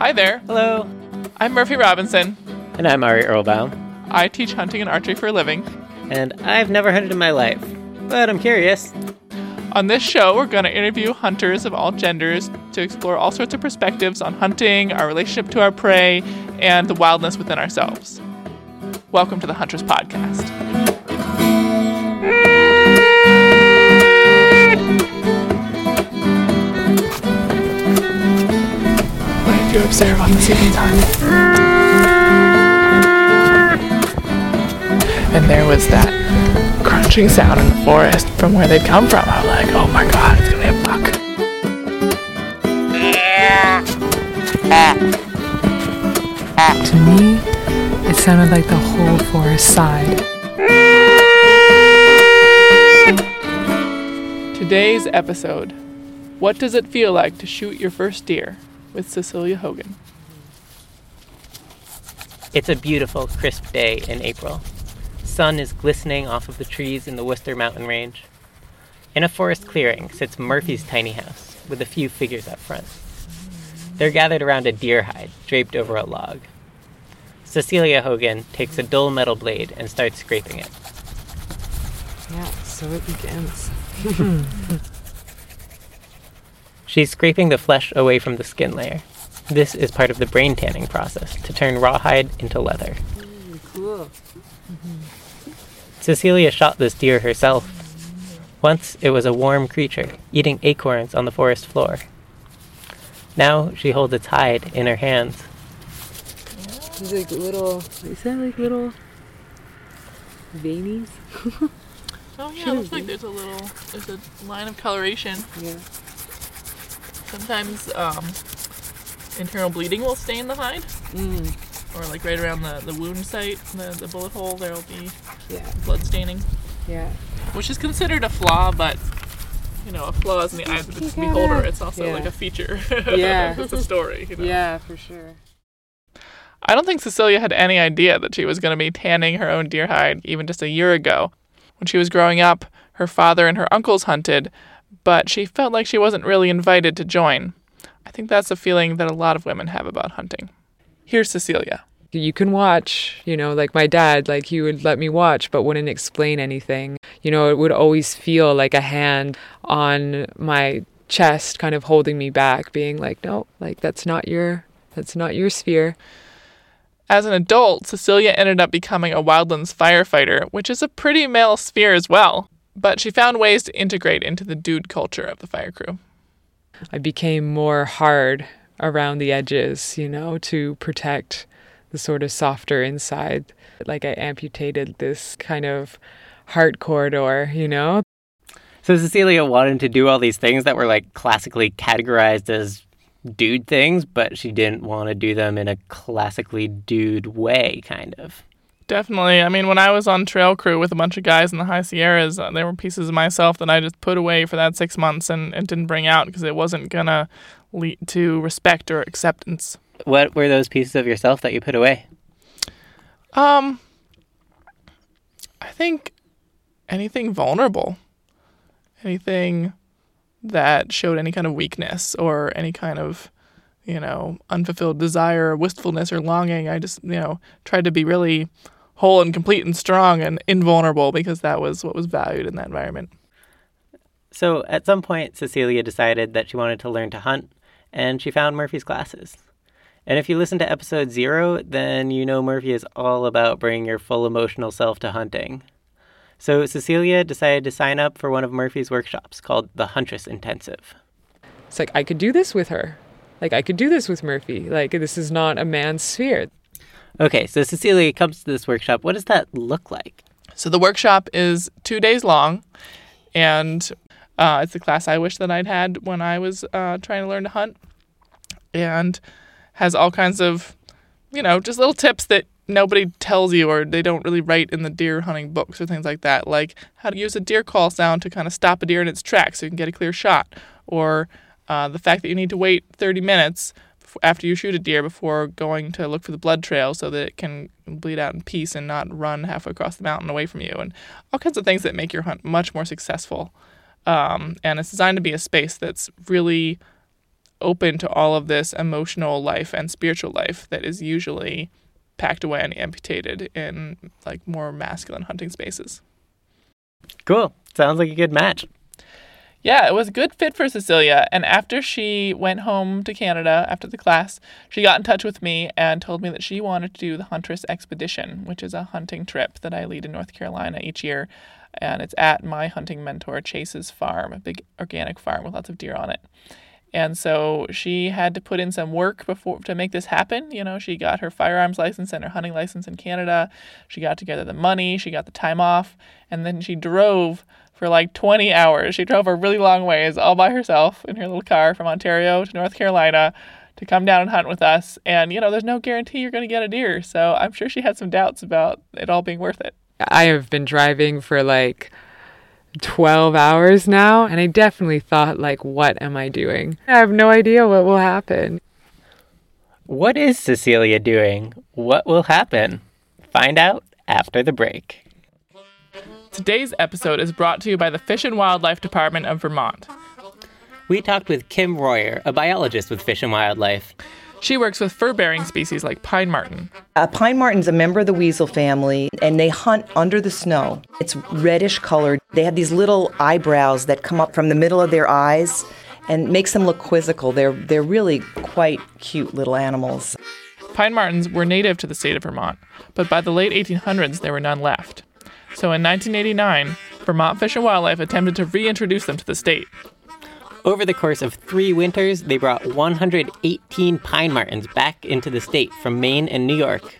Hi there. Hello. I'm Murphy Robinson. And I'm Ari Erlbaum. I teach hunting and archery for a living. And I've never hunted in my life, but I'm curious. On this show, we're going to interview hunters of all genders to explore all sorts of perspectives on hunting, our relationship to our prey, and the wildness within ourselves. Welcome to the Huntress Podcast. You observe on this evening's hunt? And there was that crunching sound in the forest from where they'd come from. I was like, oh my god, it's gonna be a buck. To me, it sounded like the whole forest sighed. Today's episode What does it feel like to shoot your first deer? With Cecelia Hogan. It's a beautiful, crisp day in April. Sun is glistening off of the trees in the Worcester mountain range. In a forest clearing sits Murphy's tiny house, with a few figures up front. They're gathered around a deer hide draped over a log. Cecelia Hogan takes a dull metal blade and starts scraping it. Yeah, so it begins. She's scraping the flesh away from the skin layer. This is part of the brain tanning process to turn rawhide into leather. Cool. Cecelia shot this deer herself. Once it was a warm creature, eating acorns on the forest floor. Now she holds its hide in her hands. These like little, is that like little veinies? Oh yeah, it looks like there's a little, there's a line of coloration. Yeah. Sometimes um, internal bleeding will stain the hide, Mm. or like right around the, the wound site, the, the bullet hole, there'll be Yeah. blood staining, Yeah. which is considered a flaw, but you know, a flaw is in the eyes of the beholder. It's also yeah. like a feature. Yeah. it's a story. You know? Yeah, for sure. I don't think Cecelia had any idea that she was going to be tanning her own deer hide even just a year ago. When she was growing up, her father and her uncles hunted, but she felt like she wasn't really invited to join. I think that's a feeling that a lot of women have about hunting. Here's Cecelia. You can watch, you know, like my dad, like he would let me watch but wouldn't explain anything. You know, it would always feel like a hand on my chest kind of holding me back, being like, "No, like that's not your that's not your sphere." As an adult, Cecelia ended up becoming a wildlands firefighter, which is a pretty male sphere as well. But she found ways to integrate into the dude culture of the fire crew. I became more hard around the edges, you know, to protect the sort of softer inside. Like I amputated this kind of heart corridor, you know? So Cecelia wanted to do all these things that were like classically categorized as dude things, but she didn't want to do them in a classically dude way, kind of. Definitely. I mean, when I was on trail crew with a bunch of guys in the high Sierras, uh, there were pieces of myself that I just put away for that six months and, and didn't bring out because it wasn't going to lead to respect or acceptance. What were those pieces of yourself that you put away? Um, I think anything vulnerable, anything that showed any kind of weakness or any kind of, you know, unfulfilled desire or wistfulness or longing. I just, you know, tried to be really whole and complete and strong and invulnerable because that was what was valued in that environment. So at some point, Cecelia decided that she wanted to learn to hunt, and she found Murphy's classes. And if you listen to episode zero, then you know Murphy is all about bringing your full emotional self to hunting. So Cecelia decided to sign up for one of Murphy's workshops called the Huntress Intensive. It's like I could do this with her. Like I could do this with Murphy. Like this is not a man's sphere. Okay, so Cecelia comes to this workshop. What does that look like? So the workshop is two days long, and uh, it's a class I wish that I'd had when I was uh, trying to learn to hunt, and has all kinds of, you know, just little tips that nobody tells you or they don't really write in the deer hunting books or things like that, like how to use a deer call sound to kind of stop a deer in its tracks so you can get a clear shot, or uh, the fact that you need to wait 30 minutes after you shoot a deer before going to look for the blood trail so that it can bleed out in peace and not run halfway across the mountain away from you, and all kinds of things that make your hunt much more successful. Um, and it's designed to be a space that's really open to all of this emotional life and spiritual life that is usually packed away and amputated in like more masculine hunting spaces. Cool. Sounds like a good match. Yeah, it was a good fit for Cecelia. And after she went home to Canada after the class, she got in touch with me and told me that she wanted to do the Huntress Expedition, which is a hunting trip that I lead in North Carolina each year. And it's at my hunting mentor Chase's farm, a big organic farm with lots of deer on it. And so she had to put in some work before to make this happen. You know, she got her firearms license and her hunting license in Canada. She got together the money, she got the time off, and then she drove for like 20 hours. She drove a really long ways all by herself in her little car from Ontario to North Carolina to come down and hunt with us. And, you know, there's no guarantee you're going to get a deer. So I'm sure she had some doubts about it all being worth it. I have been driving for like 12 hours now, and I definitely thought, like, what am I doing? I have no idea what will happen. What is Cecelia doing? What will happen? Find out after the break. Today's episode is brought to you by the Fish and Wildlife Department of Vermont. We talked with Kim Royar, a biologist with Fish and Wildlife. She works with fur bearing species like pine marten. A uh, pine marten's a member of the weasel family, and they hunt under the snow. It's reddish colored. They have these little eyebrows that come up from the middle of their eyes and makes them look quizzical. They're, they're really quite cute little animals. Pine martens were native to the state of Vermont, but by the late 1800s there were none left. So in 1989, Vermont Fish and Wildlife attempted to reintroduce them to the state. Over the course of three winters, they brought 118 pine martens back into the state from Maine and New York.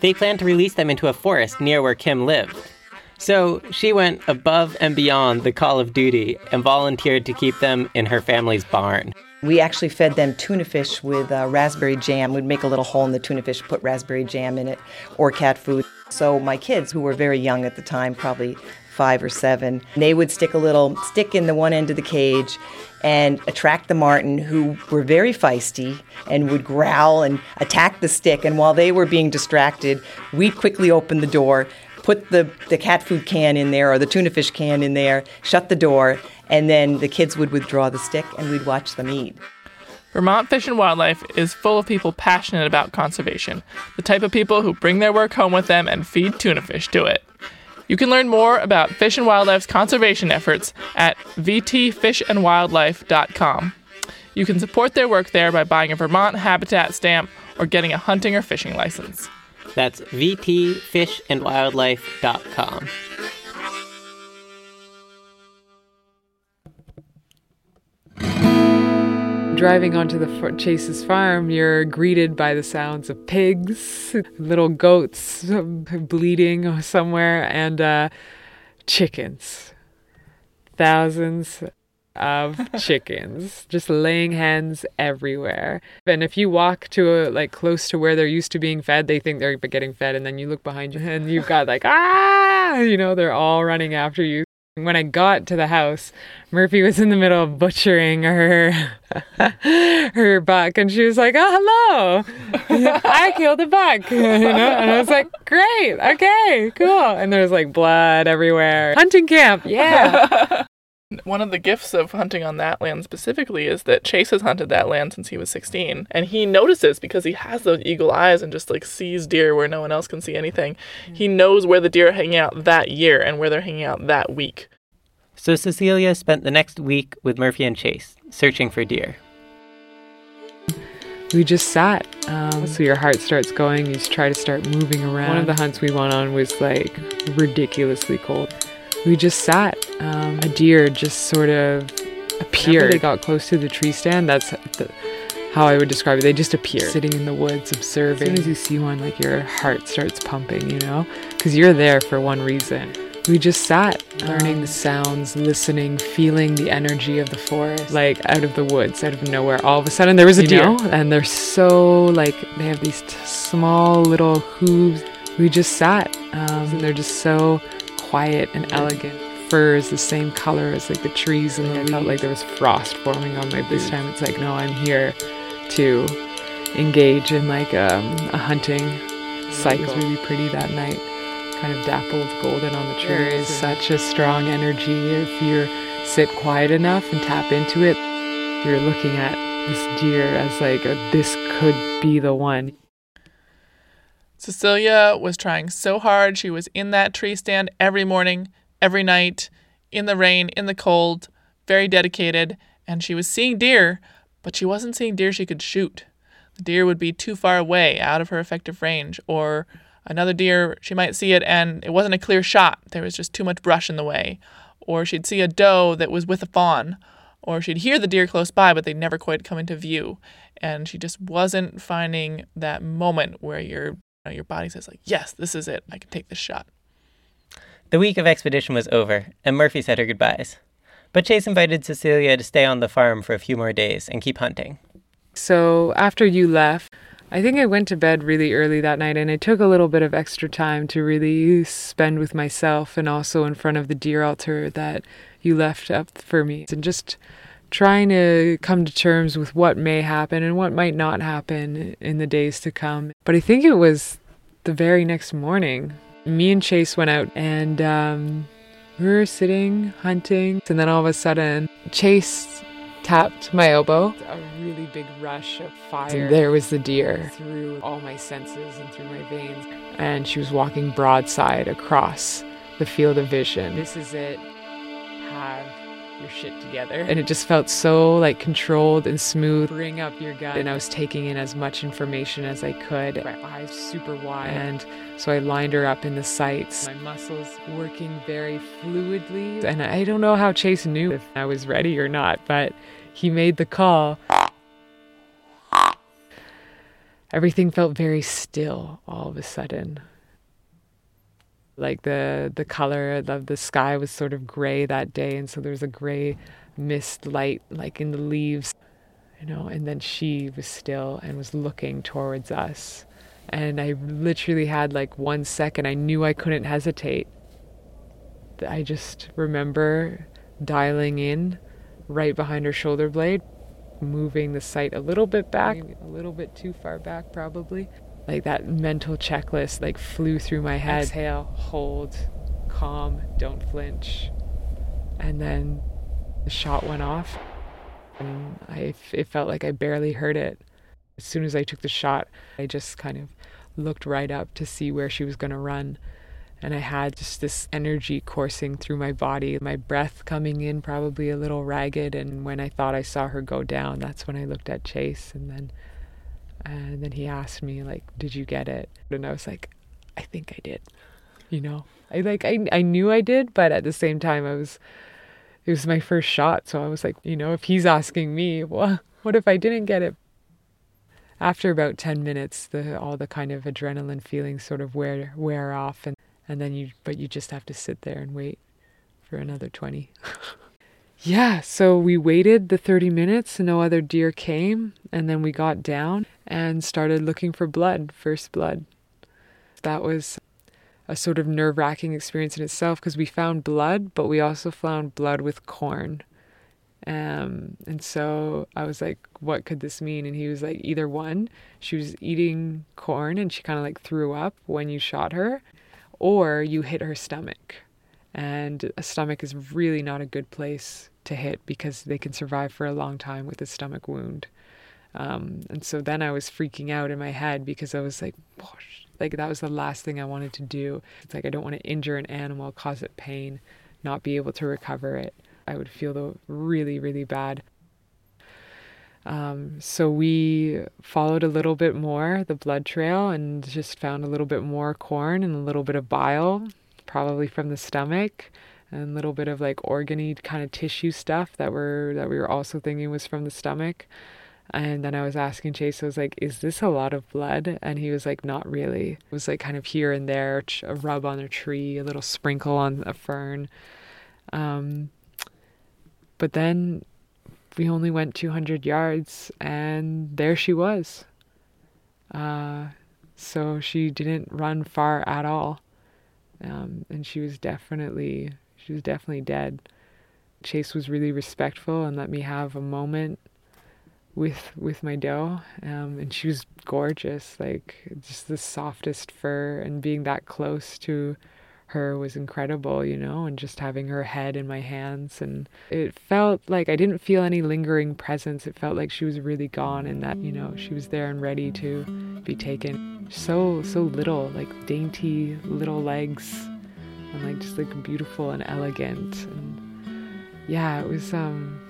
They planned to release them into a forest near where Kim lived. So she went above and beyond the call of duty and volunteered to keep them in her family's barn. We actually fed them tuna fish with uh, raspberry jam. We'd make a little hole in the tuna fish, put raspberry jam in it, or cat food. So my kids, who were very young at the time, probably five or seven, they would stick a little stick in the one end of the cage and attract the marten, who were very feisty and would growl and attack the stick. And while they were being distracted, we'd quickly open the door, put the, the cat food can in there or the tuna fish can in there, shut the door, and then the kids would withdraw the stick and we'd watch them eat. Vermont Fish and Wildlife is full of people passionate about conservation, the type of people who bring their work home with them and feed tuna fish to it. You can learn more about Fish and Wildlife's conservation efforts at vtfishandwildlife.com. You can support their work there by buying a Vermont habitat stamp or getting a hunting or fishing license. That's vtfishandwildlife.com. Driving onto the Chase's farm, you're greeted by the sounds of pigs, little goats bleeding somewhere, and uh, chickens. Thousands of chickens just laying hens everywhere. And if you walk to a, like close to where they're used to being fed, they think they're getting fed, and then you look behind you and you've got like ah, you know, they're all running after you. When I got to the house, Murphy was in the middle of butchering her her buck, and she was like, "Oh, hello! I killed a buck," you know. And I was like, "Great, okay, cool." And there was like blood everywhere. Hunting camp, yeah. One of the gifts of hunting on that land specifically is that Chase has hunted that land since he was 16. And he notices because he has those eagle eyes and just like sees deer where no one else can see anything. He knows where the deer are hanging out that year and where they're hanging out that week. So Cecelia spent the next week with Murphy and Chase, searching for deer. we just sat. Um, so your heart starts going. You try to start moving around. One of the hunts we went on was like ridiculously cold. We just sat. Um, a deer just sort of appeared. They got close to the tree stand. That's the, how I would describe it. They just appear, sitting in the woods, observing. As soon as you see one, like your heart starts pumping, you know, because you're there for one reason. We just sat, learning the sounds, listening, feeling the energy of the forest, like out of the woods, out of nowhere. All of a sudden, there was a deer, know? and they're so like they have these t- small little hooves. We just sat, um, and they're just so quiet and elegant. Fur is the same color as like the trees and I felt like there was frost forming on my boots. This time, it's like no, I'm here to engage in like um, a hunting cycle. It was really pretty that night kind of dappled golden on the trees. There is such a strong energy if you sit quiet enough and tap into it. You're looking at this deer as like a, this could be the one. Cecelia was trying so hard. She was in that tree stand every morning, every night, in the rain, in the cold, very dedicated, and she was seeing deer, but she wasn't seeing deer she could shoot. The deer would be too far away, out of her effective range, or another deer, she might see it and it wasn't a clear shot. There was just too much brush in the way. Or she'd see a doe that was with a fawn, or she'd hear the deer close by, but they'd never quite come into view. And she just wasn't finding that moment where your your body says like, "Yes, this is it. I can take this shot." The week of expedition was over, and Murphy said her goodbyes. But Chase invited Cecelia to stay on the farm for a few more days and keep hunting. So after you left, I think I went to bed really early that night and I took a little bit of extra time to really spend with myself and also in front of the deer altar that you left up for me and just trying to come to terms with what may happen and what might not happen in the days to come. But I think it was the very next morning. Me and Chase went out and um, we were sitting hunting, and then all of a sudden, Chase tapped my elbow. A really big rush of fire. And there was the deer through all my senses and through my veins. And she was walking broadside across the field of vision. This is it. Have your shit together. And it just felt so like controlled and smooth. Bring up your gun. And I was taking in as much information as I could. My eyes super wide. And so I lined her up in the sights. My muscles working very fluidly. And I don't know how Chase knew if I was ready or not, but he made the call. Everything felt very still all of a sudden like the the color of the sky was sort of gray that day and so there was a gray mist light like in the leaves you know and then she was still and was looking towards us. And i literally had like one second i knew i couldn't hesitate. I just remember dialing in right behind her shoulder blade moving the sight a little bit back a little bit too far back probably like that mental checklist like flew through my head. Exhale. Hold. Calm. Don't flinch. And then the shot went off. And I, it felt like i barely heard it. As soon as i took the shot i just kind of looked right up to see where she was going to run. And i had just this energy coursing through my body my breath coming in probably a little ragged. And when i thought i saw her go down that's when i looked at chase. And then and then he asked me like did you get it? And i was like i think i did you know? I like i, I knew i did but at the same time i was it was my first shot. So i was like you know if he's asking me well what if i didn't get it? After about 10 minutes the all the kind of adrenaline feelings sort of wear wear off. And and then you but you just have to sit there and wait for another 20 yeah, so we waited the 30 minutes, and no other deer came, and then we got down and started looking for blood, first blood. That was a sort of nerve wracking experience in itself because we found blood, but we also found blood with corn. Um, and so I was like, what could this mean? And he was like, either one, she was eating corn and she kind of like threw up when you shot her, or you hit her stomach. And a stomach is really not a good place to hit because they can survive for a long time with a stomach wound. Um, and so then I was freaking out in my head because I was like, like that was the last thing I wanted to do. It's like I don't want to injure an animal, cause it pain, not be able to recover it. I would feel the really, really bad. Um, so we followed a little bit more the blood trail and just found a little bit more corn and a little bit of bile, probably from the stomach and a little bit of like organy kind of tissue stuff that were that we were also thinking was from the stomach. And then I was asking Chase, I was like, is this a lot of blood? And he was like, not really. It was like kind of here and there, a rub on a tree, a little sprinkle on a fern. Um, but then we only went 200 yards and there she was. Uh, so she didn't run far at all. Um, and she was definitely she was definitely dead. Chase was really respectful and let me have a moment with with my doe, um, and she was gorgeous, like just the softest fur, and being that close to her was incredible, you know, and just having her head in my hands. And it felt like I didn't feel any lingering presence. It felt like she was really gone and that, you know, she was there and ready to be taken. So, so little, like dainty little legs and like just like beautiful and elegant. And yeah, it was, um,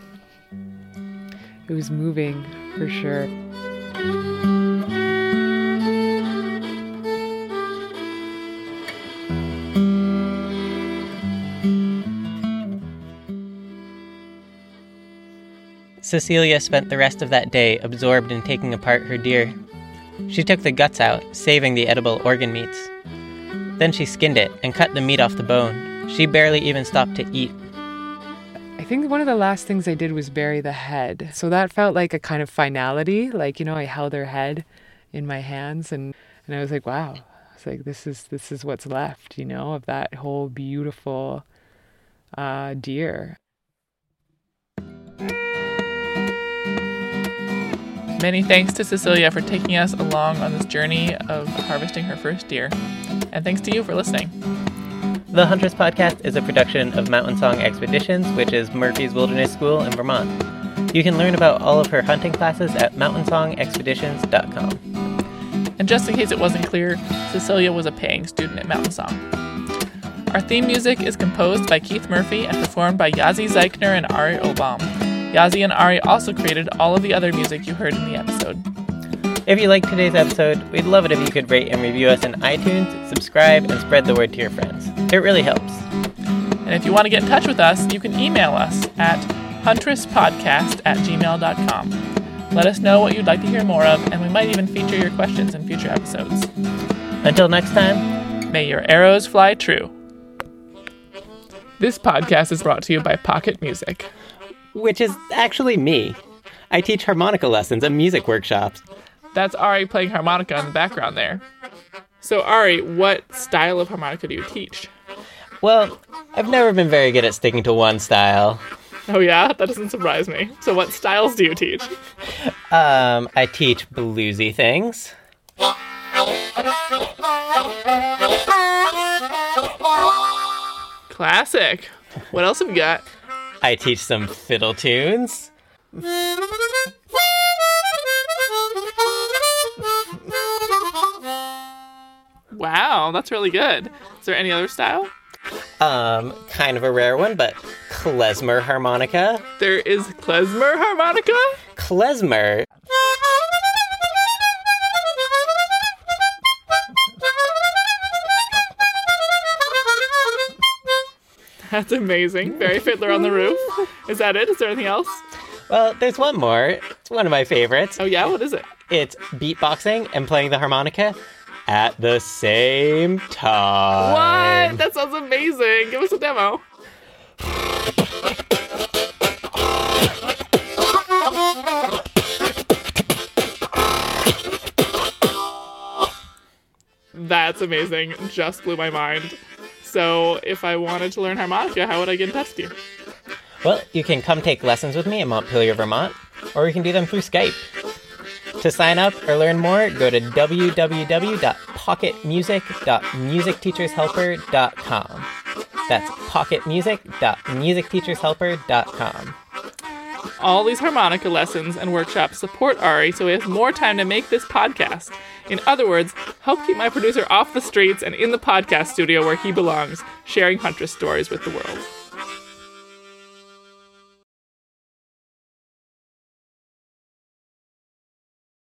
it was moving for sure. Cecelia spent the rest of that day absorbed in taking apart her deer. She took the guts out, saving the edible organ meats. Then she skinned it and cut the meat off the bone. She barely even stopped to eat. I think one of the last things I did was bury the head. So that felt like a kind of finality. Like, you know, I held her head in my hands and, and I was like, wow. It's like this is this is what's left, you know, of that whole beautiful uh, deer. Many thanks to Cecelia for taking us along on this journey of harvesting her first deer. And thanks to you for listening. The Huntress Podcast is a production of Mountain Song Expeditions, which is Murphy's Wilderness School in Vermont. You can learn about all of her hunting classes at mountainsongexpeditions.com. And just in case it wasn't clear, Cecelia was a paying student at Mountain Song. Our theme music is composed by Keith Murphy and performed by Yazi Zeichner and Ari Erlbaum. Yazi and Ari also created all of the other music you heard in the episode. If you liked today's episode, we'd love it if you could rate and review us on iTunes, subscribe, and spread the word to your friends. It really helps. And if you want to get in touch with us, you can email us at huntresspodcast at gmail.com. Let us know what you'd like to hear more of, and we might even feature your questions in future episodes. Until next time, may your arrows fly true. This podcast is brought to you by Pocket Music, which is actually me. I teach harmonica lessons and music workshops. That's Ari playing harmonica in the background there. So, Ari, what style of harmonica do you teach? Well, I've never been very good at sticking to one style. Oh yeah, that doesn't surprise me. So what styles do you teach? Um, I teach bluesy things. Classic. What else have you got? I teach some fiddle tunes. Wow, that's really good. Is there any other style? Um, kind of a rare one, but klezmer harmonica. There is klezmer harmonica? Klezmer. That's amazing. Barry Fiddler on the Roof. Is that it? Is there anything else? Well, there's one more. It's one of my favorites. Oh, yeah? What is it? It's beatboxing and playing the harmonica at the same time. What? That sounds amazing. Give us a demo. That's amazing. Just blew my mind. So, if I wanted to learn harmonica, how would I get in touch with you? Well, you can come take lessons with me in Montpelier, Vermont, or you can do them through Skype. To sign up or learn more, go to www.pocketmusic.musicteachershelper.com. That's pocketmusic.musicteachershelper.com. All these harmonica lessons and workshops support Ari so he has more time to make this podcast. In other words, help keep my producer off the streets and in the podcast studio where he belongs, sharing Huntress stories with the world.